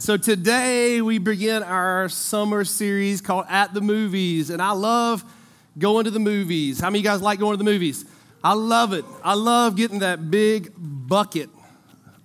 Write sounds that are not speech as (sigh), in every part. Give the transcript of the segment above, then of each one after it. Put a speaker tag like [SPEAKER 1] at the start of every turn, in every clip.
[SPEAKER 1] So today we begin our summer series called At the Movies, and I love going to the movies. How many of you guys like going to the movies? I love it. I love getting that big bucket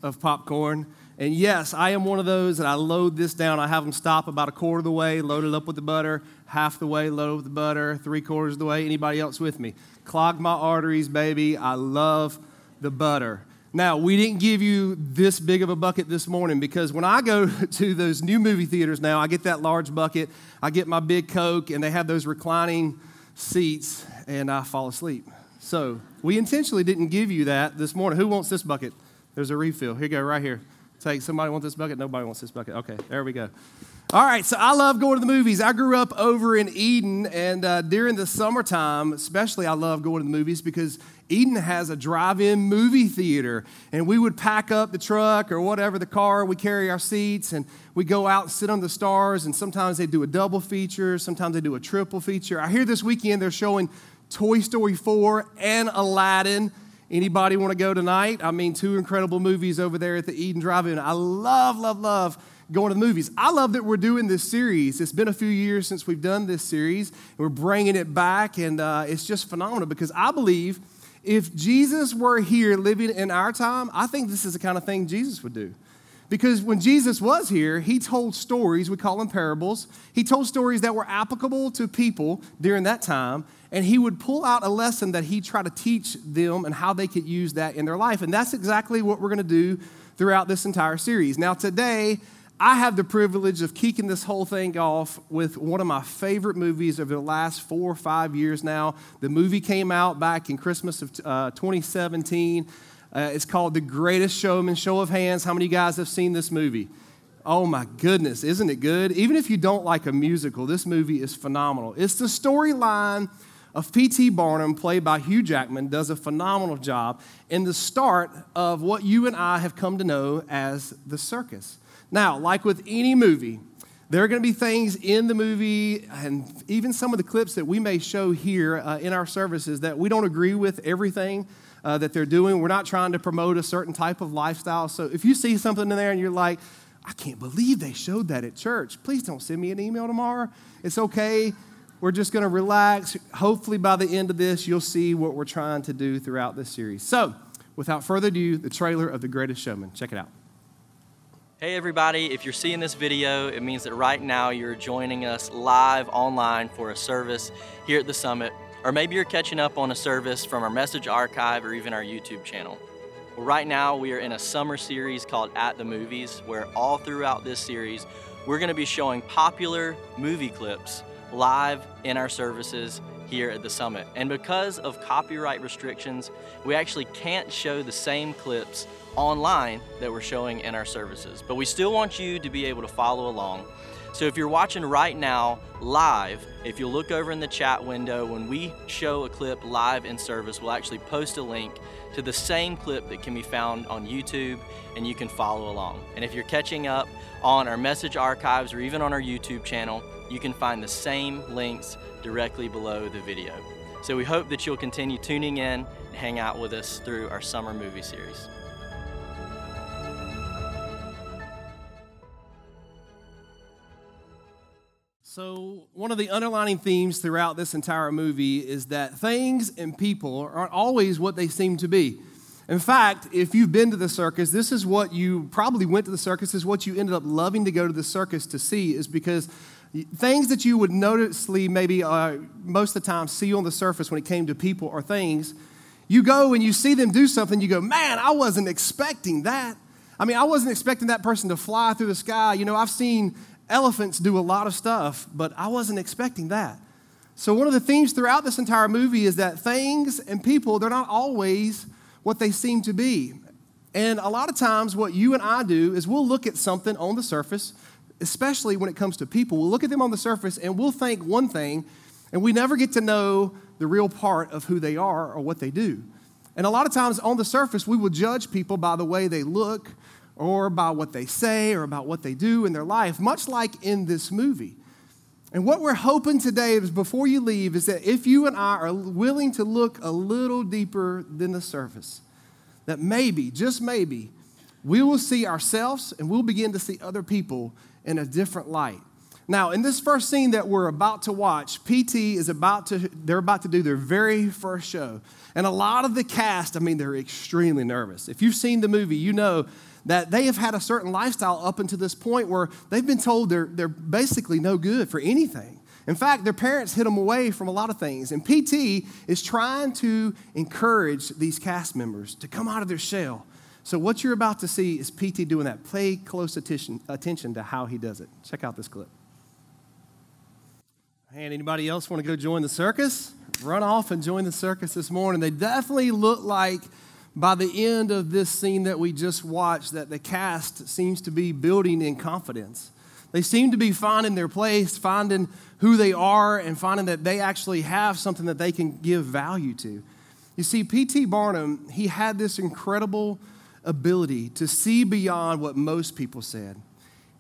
[SPEAKER 1] of popcorn. And yes, I am one of those that I load this down. I have them stop about a quarter of the way, load it up with the butter, half the way, load it with the butter, three quarters of the way. Anybody else with me? Clog my arteries, baby. I love the butter. Now, we didn't give you this big of a bucket this morning because when I go (laughs) to those new movie theaters now, I get that large bucket, I get my big Coke, and they have those reclining seats, and I fall asleep. So, we intentionally didn't give you that this morning. Who wants this bucket? There's a refill. Here you go, right here. Take somebody want this bucket? Nobody wants this bucket. Okay, there we go. All right, so I love going to the movies. I grew up over in Eden, and uh, during the summertime, especially, I love going to the movies because Eden has a drive in movie theater. And we would pack up the truck or whatever, the car, we carry our seats, and we go out and sit on the stars. And sometimes they do a double feature, sometimes they do a triple feature. I hear this weekend they're showing Toy Story 4 and Aladdin. Anybody want to go tonight? I mean, two incredible movies over there at the Eden Drive In. I love, love, love going to the movies. I love that we're doing this series. It's been a few years since we've done this series. We're bringing it back, and uh, it's just phenomenal because I believe if Jesus were here living in our time, I think this is the kind of thing Jesus would do. Because when Jesus was here, he told stories, we call them parables. He told stories that were applicable to people during that time, and he would pull out a lesson that he tried to teach them and how they could use that in their life. And that's exactly what we're going to do throughout this entire series. Now, today, I have the privilege of kicking this whole thing off with one of my favorite movies of the last four or five years now. The movie came out back in Christmas of uh, 2017. Uh, it's called The Greatest Showman. Show of hands, how many guys have seen this movie? Oh my goodness, isn't it good? Even if you don't like a musical, this movie is phenomenal. It's the storyline of P.T. Barnum, played by Hugh Jackman, does a phenomenal job in the start of what you and I have come to know as the circus. Now, like with any movie, there are going to be things in the movie and even some of the clips that we may show here uh, in our services that we don't agree with everything uh, that they're doing. We're not trying to promote a certain type of lifestyle. So if you see something in there and you're like, I can't believe they showed that at church, please don't send me an email tomorrow. It's okay. We're just going to relax. Hopefully, by the end of this, you'll see what we're trying to do throughout this series. So, without further ado, the trailer of The Greatest Showman. Check it out.
[SPEAKER 2] Hey everybody, if you're seeing this video, it means that right now you're joining us live online for a service here at the Summit, or maybe you're catching up on a service from our message archive or even our YouTube channel. Well, right now we are in a summer series called At the Movies, where all throughout this series we're going to be showing popular movie clips live in our services here at the Summit. And because of copyright restrictions, we actually can't show the same clips online that we're showing in our services. But we still want you to be able to follow along. So if you're watching right now live, if you'll look over in the chat window, when we show a clip live in service, we'll actually post a link to the same clip that can be found on YouTube and you can follow along. And if you're catching up on our message archives or even on our YouTube channel, you can find the same links directly below the video. So we hope that you'll continue tuning in and hang out with us through our summer movie series.
[SPEAKER 1] So, one of the underlining themes throughout this entire movie is that things and people aren't always what they seem to be. In fact, if you've been to the circus, this is what you probably went to the circus, is what you ended up loving to go to the circus to see, is because things that you would noticeably maybe uh, most of the time see on the surface when it came to people or things, you go and you see them do something, you go, man, I wasn't expecting that. I mean, I wasn't expecting that person to fly through the sky. You know, I've seen elephants do a lot of stuff, but I wasn't expecting that. So, one of the themes throughout this entire movie is that things and people, they're not always what they seem to be. And a lot of times, what you and I do is we'll look at something on the surface, especially when it comes to people. We'll look at them on the surface and we'll think one thing, and we never get to know the real part of who they are or what they do. And a lot of times on the surface, we will judge people by the way they look or by what they say or about what they do in their life, much like in this movie. And what we're hoping today is before you leave is that if you and I are willing to look a little deeper than the surface, that maybe, just maybe, we will see ourselves and we'll begin to see other people in a different light. Now, in this first scene that we're about to watch, PT is about to, they're about to do their very first show. And a lot of the cast, I mean, they're extremely nervous. If you've seen the movie, you know that they have had a certain lifestyle up until this point where they've been told they're, they're basically no good for anything. In fact, their parents hid them away from a lot of things. And PT is trying to encourage these cast members to come out of their shell. So, what you're about to see is PT doing that. Pay close attention, attention to how he does it. Check out this clip. And anybody else want to go join the circus? Run off and join the circus this morning. They definitely look like by the end of this scene that we just watched that the cast seems to be building in confidence. They seem to be finding their place, finding who they are, and finding that they actually have something that they can give value to. You see, P.T. Barnum, he had this incredible ability to see beyond what most people said.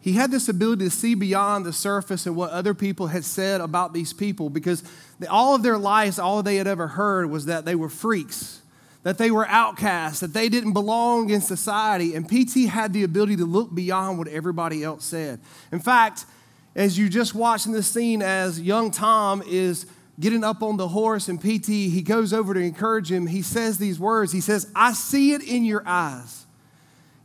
[SPEAKER 1] He had this ability to see beyond the surface and what other people had said about these people because all of their lives, all they had ever heard was that they were freaks, that they were outcasts, that they didn't belong in society. And PT had the ability to look beyond what everybody else said. In fact, as you just watched in this scene, as young Tom is getting up on the horse and PT, he goes over to encourage him. He says these words He says, I see it in your eyes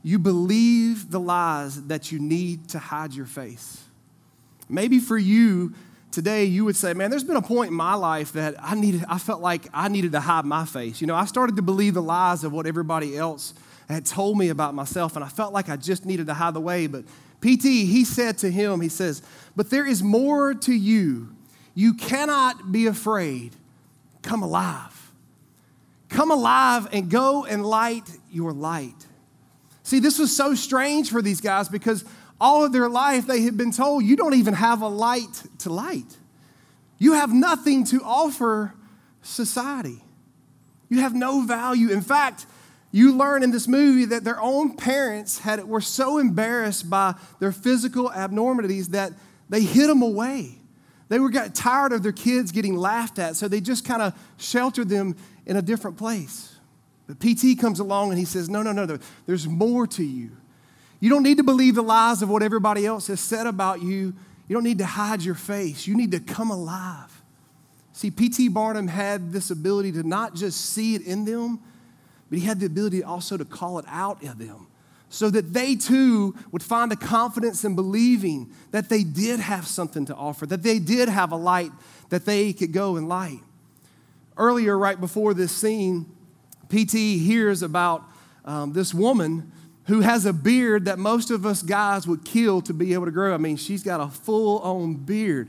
[SPEAKER 1] you believe the lies that you need to hide your face. Maybe for you today, you would say, Man, there's been a point in my life that I needed, I felt like I needed to hide my face. You know, I started to believe the lies of what everybody else had told me about myself, and I felt like I just needed to hide the way. But PT, he said to him, He says, But there is more to you. You cannot be afraid. Come alive. Come alive and go and light your light. See, this was so strange for these guys because all of their life they had been told, you don't even have a light to light. You have nothing to offer society. You have no value. In fact, you learn in this movie that their own parents had, were so embarrassed by their physical abnormalities that they hid them away. They were got tired of their kids getting laughed at, so they just kind of sheltered them in a different place. But PT comes along and he says, No, no, no, there's more to you. You don't need to believe the lies of what everybody else has said about you. You don't need to hide your face. You need to come alive. See, P.T. Barnum had this ability to not just see it in them, but he had the ability also to call it out of them so that they too would find the confidence in believing that they did have something to offer, that they did have a light that they could go and light. Earlier, right before this scene, PT hears about um, this woman who has a beard that most of us guys would kill to be able to grow. I mean, she's got a full on beard.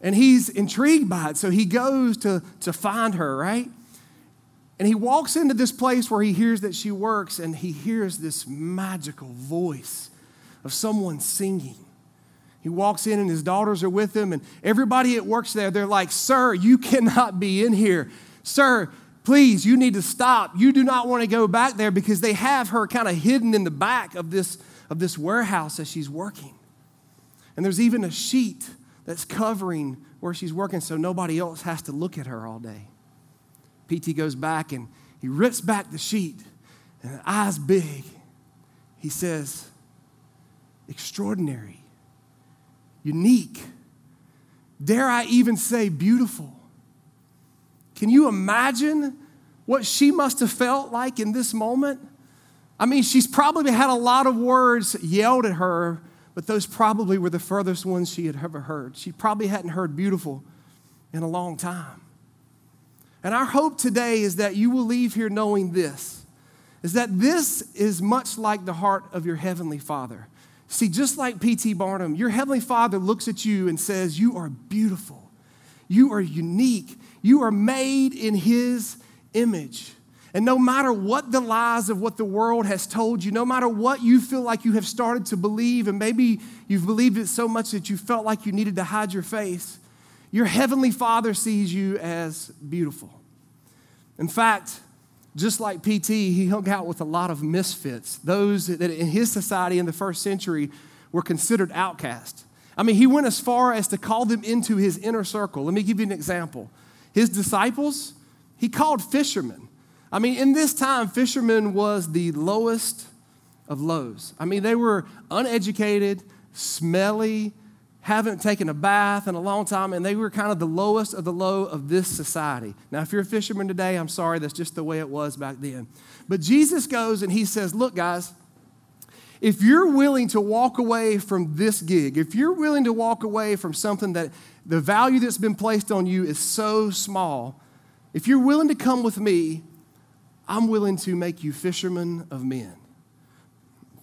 [SPEAKER 1] And he's intrigued by it. So he goes to, to find her, right? And he walks into this place where he hears that she works and he hears this magical voice of someone singing. He walks in and his daughters are with him, and everybody at works there, they're like, Sir, you cannot be in here. Sir, please, you need to stop. You do not want to go back there because they have her kind of hidden in the back of this, of this warehouse as she's working. And there's even a sheet that's covering where she's working so nobody else has to look at her all day. PT goes back and he rips back the sheet, and the eyes big. He says, Extraordinary, unique, dare I even say beautiful. Can you imagine what she must have felt like in this moment? I mean, she's probably had a lot of words yelled at her, but those probably were the furthest ones she had ever heard. She probably hadn't heard beautiful in a long time. And our hope today is that you will leave here knowing this is that this is much like the heart of your heavenly Father. See, just like P.T. Barnum, your heavenly Father looks at you and says, You are beautiful. You are unique. You are made in His image. And no matter what the lies of what the world has told you, no matter what you feel like you have started to believe, and maybe you've believed it so much that you felt like you needed to hide your face, your heavenly Father sees you as beautiful. In fact, just like PT, he hung out with a lot of misfits, those that in his society in the first century were considered outcasts. I mean, he went as far as to call them into his inner circle. Let me give you an example. His disciples, he called fishermen. I mean, in this time, fishermen was the lowest of lows. I mean, they were uneducated, smelly, haven't taken a bath in a long time, and they were kind of the lowest of the low of this society. Now, if you're a fisherman today, I'm sorry, that's just the way it was back then. But Jesus goes and he says, Look, guys, if you're willing to walk away from this gig, if you're willing to walk away from something that the value that's been placed on you is so small, if you're willing to come with me, I'm willing to make you fishermen of men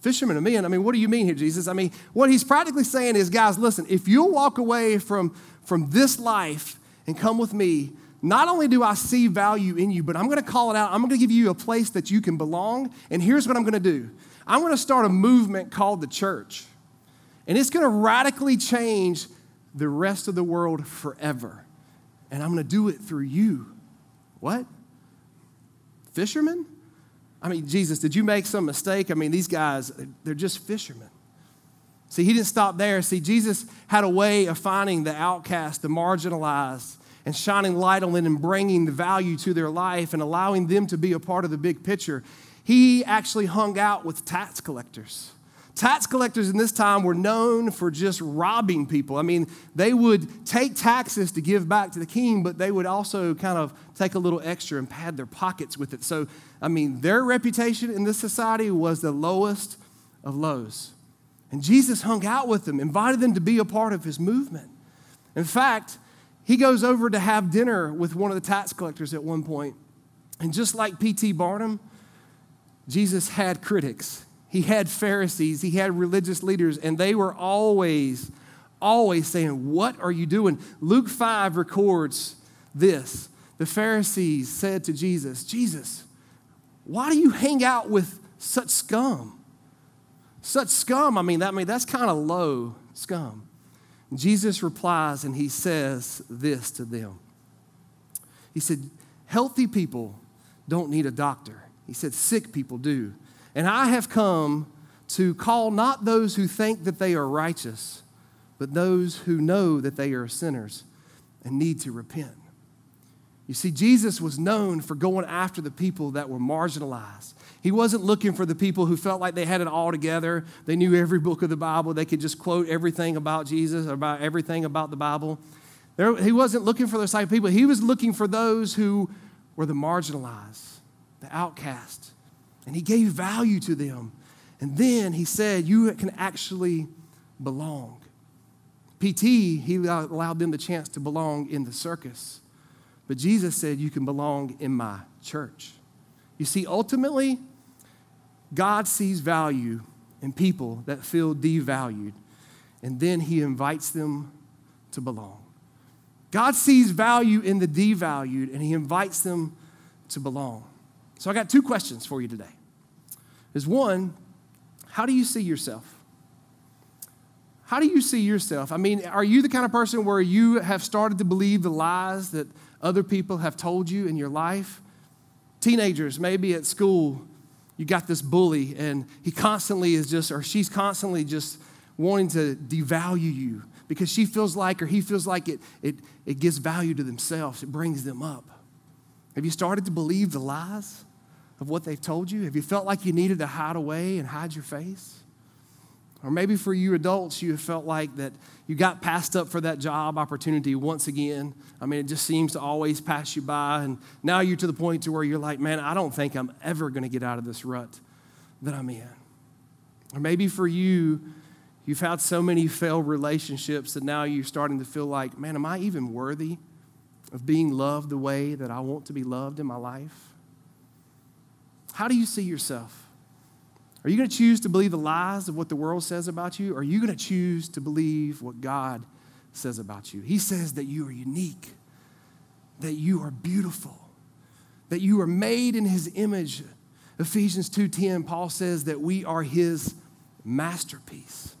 [SPEAKER 1] fishermen of men. I mean, what do you mean here, Jesus? I mean, what he's practically saying is, guys, listen, if you'll walk away from, from this life and come with me, not only do I see value in you, but I'm going to call it out. I'm going to give you a place that you can belong. And here's what I'm going to do I'm going to start a movement called the church. And it's going to radically change the rest of the world forever. And I'm going to do it through you. What? Fishermen? I mean, Jesus, did you make some mistake? I mean, these guys, they're just fishermen. See, he didn't stop there. See, Jesus had a way of finding the outcast, the marginalized, and shining light on them and bringing the value to their life and allowing them to be a part of the big picture. He actually hung out with tax collectors. Tax collectors in this time were known for just robbing people. I mean, they would take taxes to give back to the king, but they would also kind of take a little extra and pad their pockets with it. So, I mean, their reputation in this society was the lowest of lows. And Jesus hung out with them, invited them to be a part of his movement. In fact, he goes over to have dinner with one of the tax collectors at one point. And just like P.T. Barnum, Jesus had critics. He had Pharisees, he had religious leaders, and they were always, always saying, What are you doing? Luke 5 records this. The Pharisees said to Jesus, Jesus, why do you hang out with such scum? Such scum, I mean, that, I mean that's kind of low scum. Jesus replies and he says this to them. He said, Healthy people don't need a doctor. He said, Sick people do. And I have come to call not those who think that they are righteous, but those who know that they are sinners and need to repent. You see, Jesus was known for going after the people that were marginalized. He wasn't looking for the people who felt like they had it all together. They knew every book of the Bible. They could just quote everything about Jesus, about everything about the Bible. There, he wasn't looking for those type of people. He was looking for those who were the marginalized, the outcasts, and he gave value to them. And then he said, You can actually belong. PT, he allowed them the chance to belong in the circus. But Jesus said, You can belong in my church. You see, ultimately, God sees value in people that feel devalued, and then he invites them to belong. God sees value in the devalued, and he invites them to belong. So I got two questions for you today. Is one, how do you see yourself? How do you see yourself? I mean, are you the kind of person where you have started to believe the lies that other people have told you in your life? Teenagers, maybe at school, you got this bully and he constantly is just, or she's constantly just wanting to devalue you because she feels like or he feels like it, it, it gives value to themselves, it brings them up. Have you started to believe the lies? Of what they've told you? Have you felt like you needed to hide away and hide your face? Or maybe for you adults, you have felt like that you got passed up for that job opportunity once again. I mean, it just seems to always pass you by. And now you're to the point to where you're like, man, I don't think I'm ever going to get out of this rut that I'm in. Or maybe for you, you've had so many failed relationships that now you're starting to feel like, man, am I even worthy of being loved the way that I want to be loved in my life? How do you see yourself? Are you going to choose to believe the lies of what the world says about you? Or are you going to choose to believe what God says about you? He says that you are unique, that you are beautiful, that you are made in his image. Ephesians 2:10 Paul says that we are his masterpiece.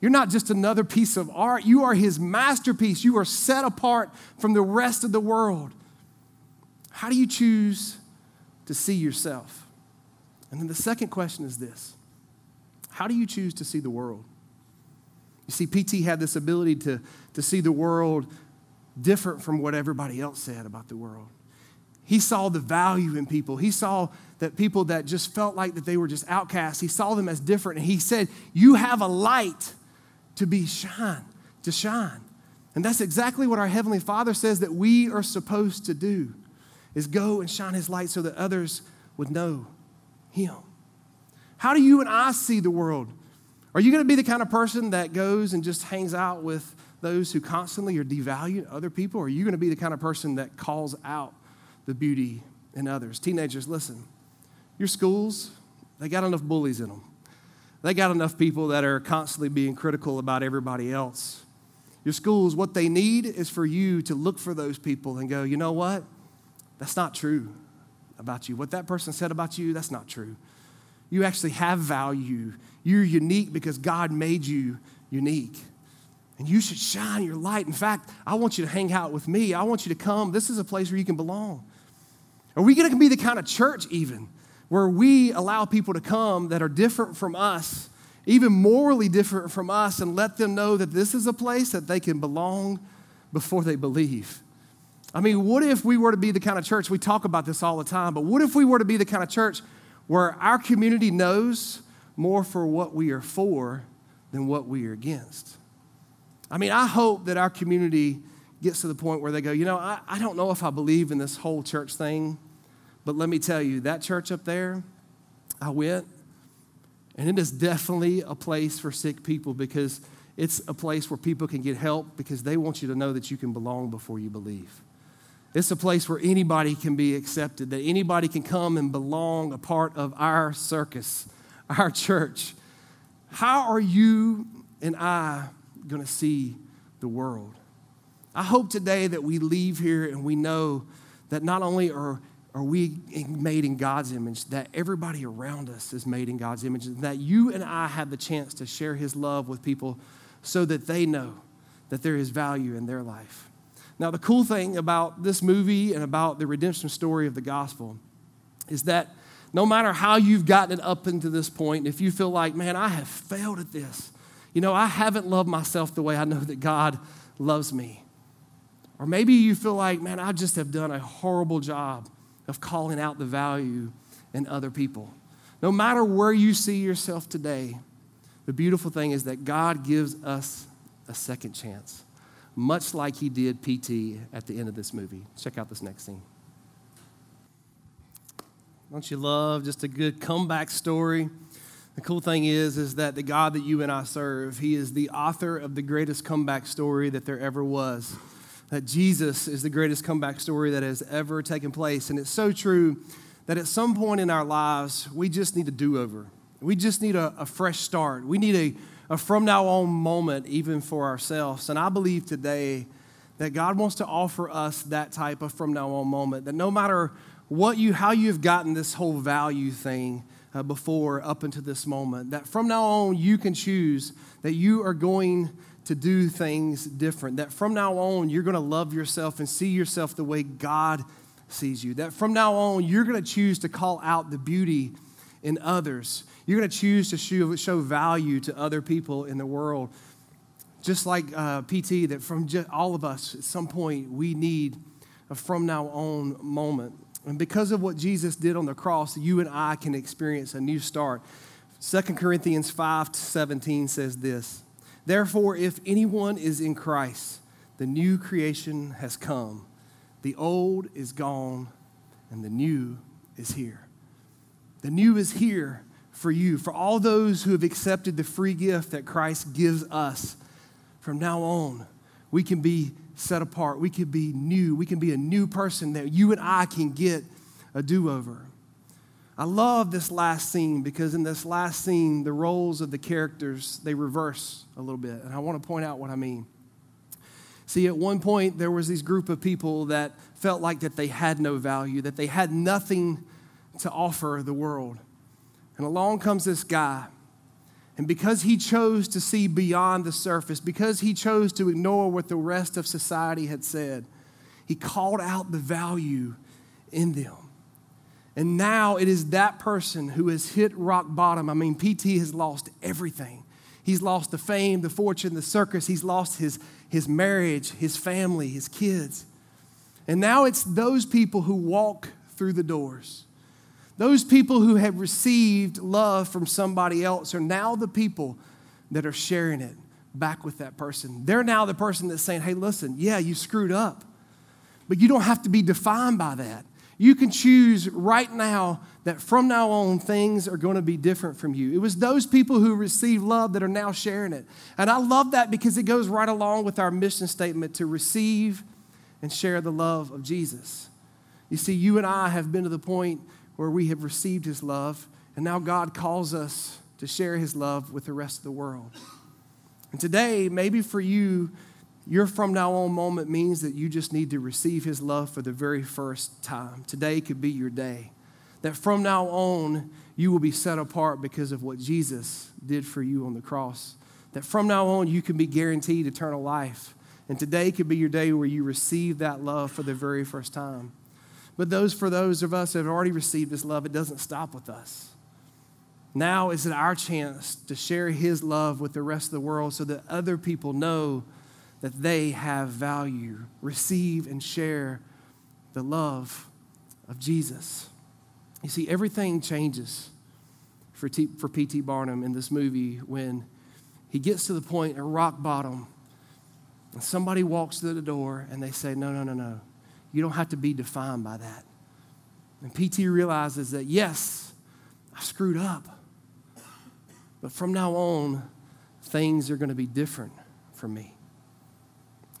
[SPEAKER 1] You're not just another piece of art, you are his masterpiece. You are set apart from the rest of the world. How do you choose to see yourself? And then the second question is this How do you choose to see the world? You see, PT had this ability to, to see the world different from what everybody else said about the world. He saw the value in people. He saw that people that just felt like that they were just outcasts, he saw them as different. And he said, You have a light to be shine, to shine. And that's exactly what our Heavenly Father says that we are supposed to do is go and shine his light so that others would know him. How do you and I see the world? Are you going to be the kind of person that goes and just hangs out with those who constantly are devaluing other people? Or are you going to be the kind of person that calls out the beauty in others? Teenagers, listen. Your schools, they got enough bullies in them. They got enough people that are constantly being critical about everybody else. Your schools, what they need is for you to look for those people and go, you know what? That's not true about you. What that person said about you, that's not true. You actually have value. You're unique because God made you unique. And you should shine your light. In fact, I want you to hang out with me. I want you to come. This is a place where you can belong. Are we going to be the kind of church, even, where we allow people to come that are different from us even morally different from us, and let them know that this is a place that they can belong before they believe. I mean, what if we were to be the kind of church, we talk about this all the time, but what if we were to be the kind of church where our community knows more for what we are for than what we are against? I mean, I hope that our community gets to the point where they go, you know, I, I don't know if I believe in this whole church thing, but let me tell you, that church up there, I went and it is definitely a place for sick people because it's a place where people can get help because they want you to know that you can belong before you believe. It's a place where anybody can be accepted, that anybody can come and belong a part of our circus, our church. How are you and I going to see the world? I hope today that we leave here and we know that not only are are we made in God's image, that everybody around us is made in God's image, and that you and I have the chance to share His love with people so that they know that there is value in their life. Now, the cool thing about this movie and about the redemption story of the gospel is that no matter how you've gotten it up into this point, if you feel like, man, I have failed at this, you know, I haven't loved myself the way I know that God loves me. Or maybe you feel like, man, I just have done a horrible job of calling out the value in other people. No matter where you see yourself today, the beautiful thing is that God gives us a second chance, much like He did PT at the end of this movie. Check out this next scene. Don't you love just a good comeback story? The cool thing is, is that the God that you and I serve, He is the author of the greatest comeback story that there ever was that Jesus is the greatest comeback story that has ever taken place. And it's so true that at some point in our lives, we just need a do over. We just need a, a, fresh start. We need a, a from now on moment, even for ourselves. And I believe today that God wants to offer us that type of from now on moment, that no matter what you, how you've gotten this whole value thing, uh, before up until this moment. That from now on, you can choose that you are going to do things different. That from now on, you're going to love yourself and see yourself the way God sees you. That from now on, you're going to choose to call out the beauty in others. You're going to choose to show, show value to other people in the world. Just like uh, PT, that from all of us, at some point, we need a from now on moment. And because of what Jesus did on the cross, you and I can experience a new start. 2 Corinthians 5 17 says this Therefore, if anyone is in Christ, the new creation has come. The old is gone, and the new is here. The new is here for you, for all those who have accepted the free gift that Christ gives us. From now on, we can be set apart. We can be new. We can be a new person that you and I can get a do over. I love this last scene because in this last scene, the roles of the characters, they reverse a little bit. And I want to point out what I mean. See, at one point, there was this group of people that felt like that they had no value, that they had nothing to offer the world. And along comes this guy. And because he chose to see beyond the surface, because he chose to ignore what the rest of society had said, he called out the value in them. And now it is that person who has hit rock bottom. I mean, PT has lost everything. He's lost the fame, the fortune, the circus. He's lost his, his marriage, his family, his kids. And now it's those people who walk through the doors. Those people who have received love from somebody else are now the people that are sharing it back with that person. They're now the person that's saying, hey, listen, yeah, you screwed up, but you don't have to be defined by that. You can choose right now that from now on things are going to be different from you. It was those people who received love that are now sharing it. And I love that because it goes right along with our mission statement to receive and share the love of Jesus. You see, you and I have been to the point where we have received his love, and now God calls us to share his love with the rest of the world. And today, maybe for you, your from now on moment means that you just need to receive his love for the very first time. Today could be your day. That from now on, you will be set apart because of what Jesus did for you on the cross. That from now on, you can be guaranteed eternal life. And today could be your day where you receive that love for the very first time. But those for those of us that have already received this love, it doesn't stop with us. Now is it our chance to share his love with the rest of the world so that other people know that they have value. Receive and share the love of Jesus. You see, everything changes for, T, for P.T. Barnum in this movie when he gets to the point at rock bottom and somebody walks through the door and they say, No, no, no, no. You don't have to be defined by that. And PT realizes that, yes, I screwed up. But from now on, things are going to be different for me.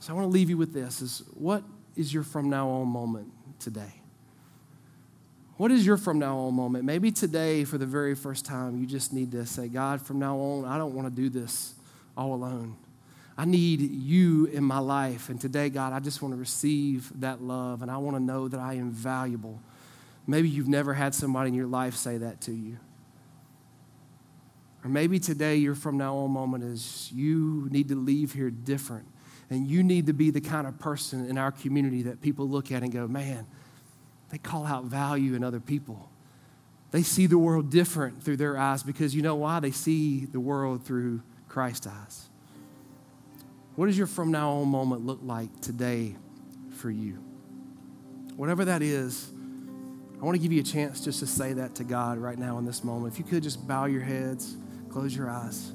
[SPEAKER 1] So I want to leave you with this is what is your from now on moment today? What is your from now on moment? Maybe today, for the very first time, you just need to say, God, from now on, I don't want to do this all alone. I need you in my life. And today, God, I just want to receive that love and I want to know that I am valuable. Maybe you've never had somebody in your life say that to you. Or maybe today, your from now on moment is you need to leave here different and you need to be the kind of person in our community that people look at and go, man, they call out value in other people. They see the world different through their eyes because you know why? They see the world through Christ's eyes. What does your from now on moment look like today for you? Whatever that is, I want to give you a chance just to say that to God right now in this moment. If you could just bow your heads, close your eyes.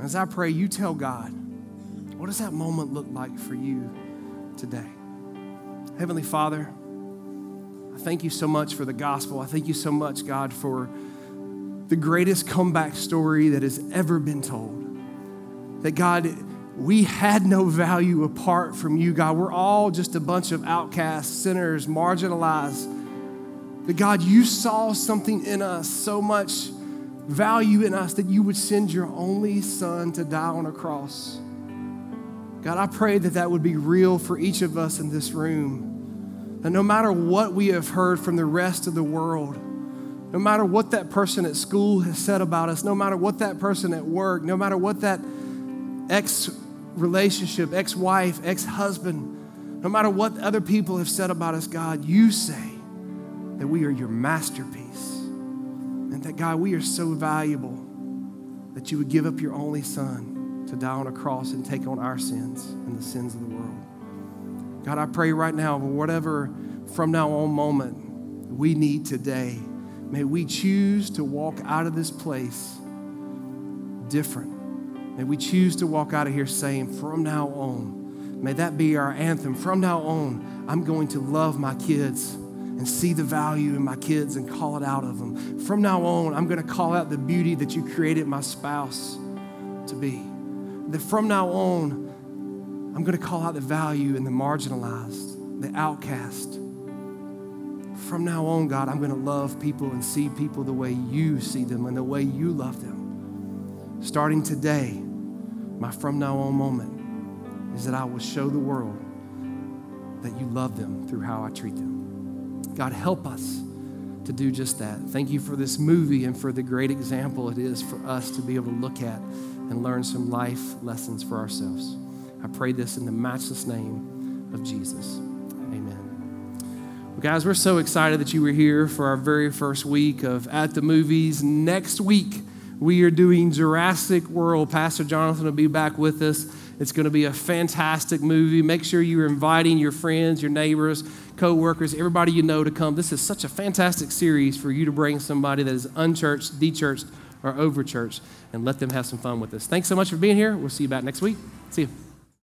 [SPEAKER 1] As I pray, you tell God, what does that moment look like for you today? Heavenly Father, I thank you so much for the gospel. I thank you so much, God, for the greatest comeback story that has ever been told. That, God, we had no value apart from you, God. We're all just a bunch of outcasts, sinners, marginalized. But, God, you saw something in us, so much value in us, that you would send your only son to die on a cross God, I pray that that would be real for each of us in this room. That no matter what we have heard from the rest of the world, no matter what that person at school has said about us, no matter what that person at work, no matter what that ex relationship, ex wife, ex husband, no matter what other people have said about us, God, you say that we are your masterpiece. And that, God, we are so valuable that you would give up your only son to die on a cross and take on our sins and the sins of the world. God, I pray right now, whatever from now on moment we need today, may we choose to walk out of this place different. May we choose to walk out of here saying, from now on, may that be our anthem. From now on, I'm going to love my kids and see the value in my kids and call it out of them. From now on, I'm going to call out the beauty that you created my spouse to be that from now on, I'm going to call out the value in the marginalized, the outcast. From now on, God, I'm going to love people and see people the way you see them and the way you love them. Starting today, my from now on moment is that I will show the world that you love them through how I treat them. God, help us to do just that. Thank you for this movie and for the great example it is for us to be able to look at and learn some life lessons for ourselves. I pray this in the matchless name of Jesus. Amen. Well, guys, we're so excited that you were here for our very first week of At the Movies. Next week, we are doing Jurassic World. Pastor Jonathan will be back with us. It's going to be a fantastic movie. Make sure you're inviting your friends, your neighbors. co-workers, everybody you know to come. This is such a fantastic series for you to bring somebody that is unchurched, dechurched, or overchurched, and let them have some fun with us. Thanks so much for being here. We'll see you back next week. See you.